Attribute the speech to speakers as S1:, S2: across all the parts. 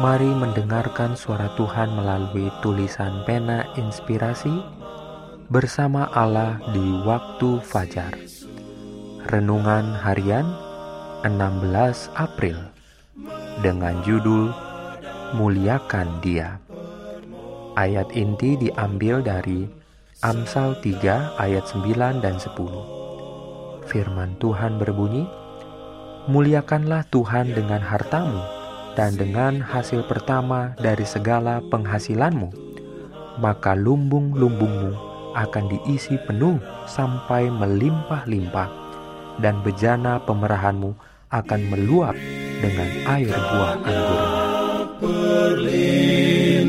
S1: Mari mendengarkan suara Tuhan melalui tulisan pena inspirasi bersama Allah di waktu fajar. Renungan harian 16 April dengan judul Muliakan Dia. Ayat inti diambil dari Amsal 3 ayat 9 dan 10. Firman Tuhan berbunyi, Muliakanlah Tuhan dengan hartamu dan dengan hasil pertama dari segala penghasilanmu, maka lumbung-lumbungmu akan diisi penuh sampai melimpah-limpah, dan bejana pemerahanmu akan meluap dengan air buah anggurnya.
S2: Perlindungan.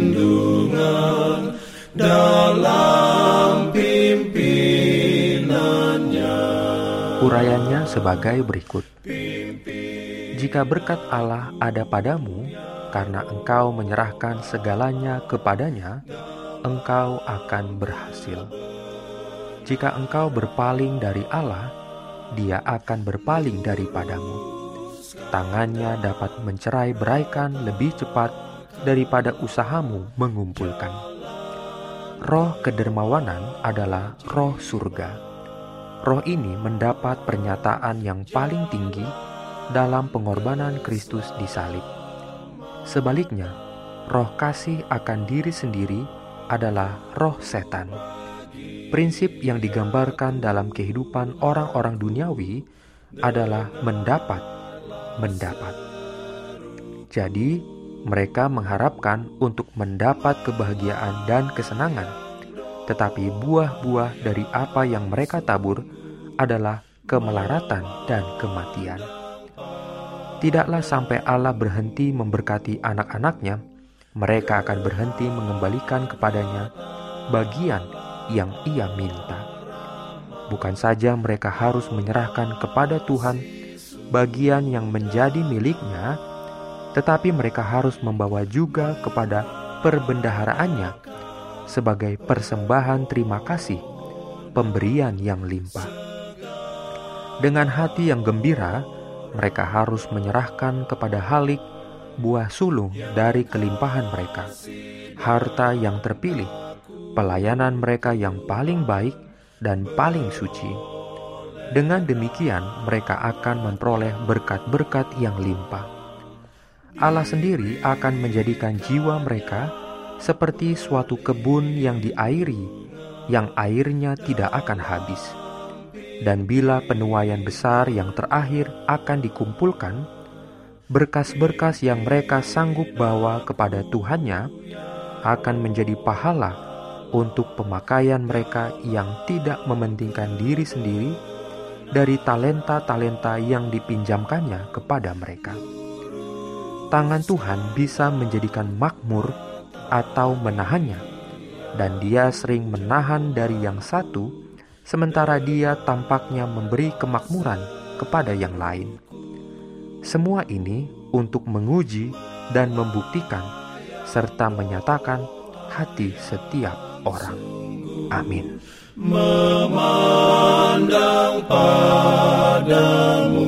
S1: Urayanya sebagai berikut. Jika berkat Allah ada padamu, karena engkau menyerahkan segalanya kepadanya, engkau akan berhasil. Jika engkau berpaling dari Allah, Dia akan berpaling daripadamu. Tangannya dapat mencerai beraikan lebih cepat daripada usahamu mengumpulkan. Roh kedermawanan adalah roh surga. Roh ini mendapat pernyataan yang paling tinggi dalam pengorbanan Kristus di salib. Sebaliknya, roh kasih akan diri sendiri adalah roh setan. Prinsip yang digambarkan dalam kehidupan orang-orang duniawi adalah mendapat, mendapat. Jadi, mereka mengharapkan untuk mendapat kebahagiaan dan kesenangan, tetapi buah-buah dari apa yang mereka tabur adalah kemelaratan dan kematian. Tidaklah sampai Allah berhenti memberkati anak-anaknya, mereka akan berhenti mengembalikan kepadanya bagian yang ia minta. Bukan saja mereka harus menyerahkan kepada Tuhan bagian yang menjadi miliknya, tetapi mereka harus membawa juga kepada perbendaharaannya sebagai persembahan terima kasih, pemberian yang limpah. Dengan hati yang gembira, mereka harus menyerahkan kepada Halik buah sulung dari kelimpahan mereka, harta yang terpilih, pelayanan mereka yang paling baik dan paling suci. Dengan demikian, mereka akan memperoleh berkat-berkat yang limpah. Allah sendiri akan menjadikan jiwa mereka seperti suatu kebun yang diairi, yang airnya tidak akan habis dan bila penuaian besar yang terakhir akan dikumpulkan, berkas-berkas yang mereka sanggup bawa kepada Tuhannya akan menjadi pahala untuk pemakaian mereka yang tidak mementingkan diri sendiri dari talenta-talenta yang dipinjamkannya kepada mereka. Tangan Tuhan bisa menjadikan makmur atau menahannya, dan Dia sering menahan dari yang satu sementara dia tampaknya memberi kemakmuran kepada yang lain. Semua ini untuk menguji dan membuktikan serta menyatakan hati setiap orang. Amin.
S2: Memandang padamu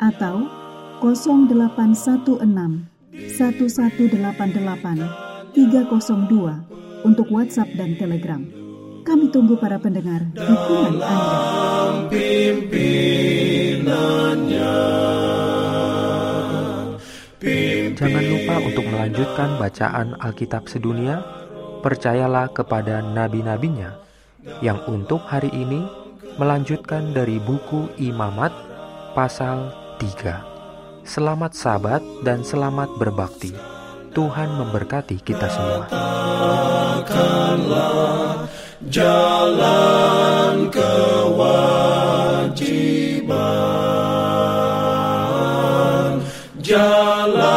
S3: atau 0816 1188 302 untuk WhatsApp dan Telegram. Kami tunggu para pendengar dukungan Anda.
S2: pimpinannya.
S1: Jangan lupa untuk melanjutkan bacaan Alkitab sedunia. Percayalah kepada nabi-nabinya yang untuk hari ini melanjutkan dari buku Imamat pasal 3. Selamat sabat dan selamat berbakti. Tuhan memberkati kita semua.
S2: Jalan kewajiban, jalan.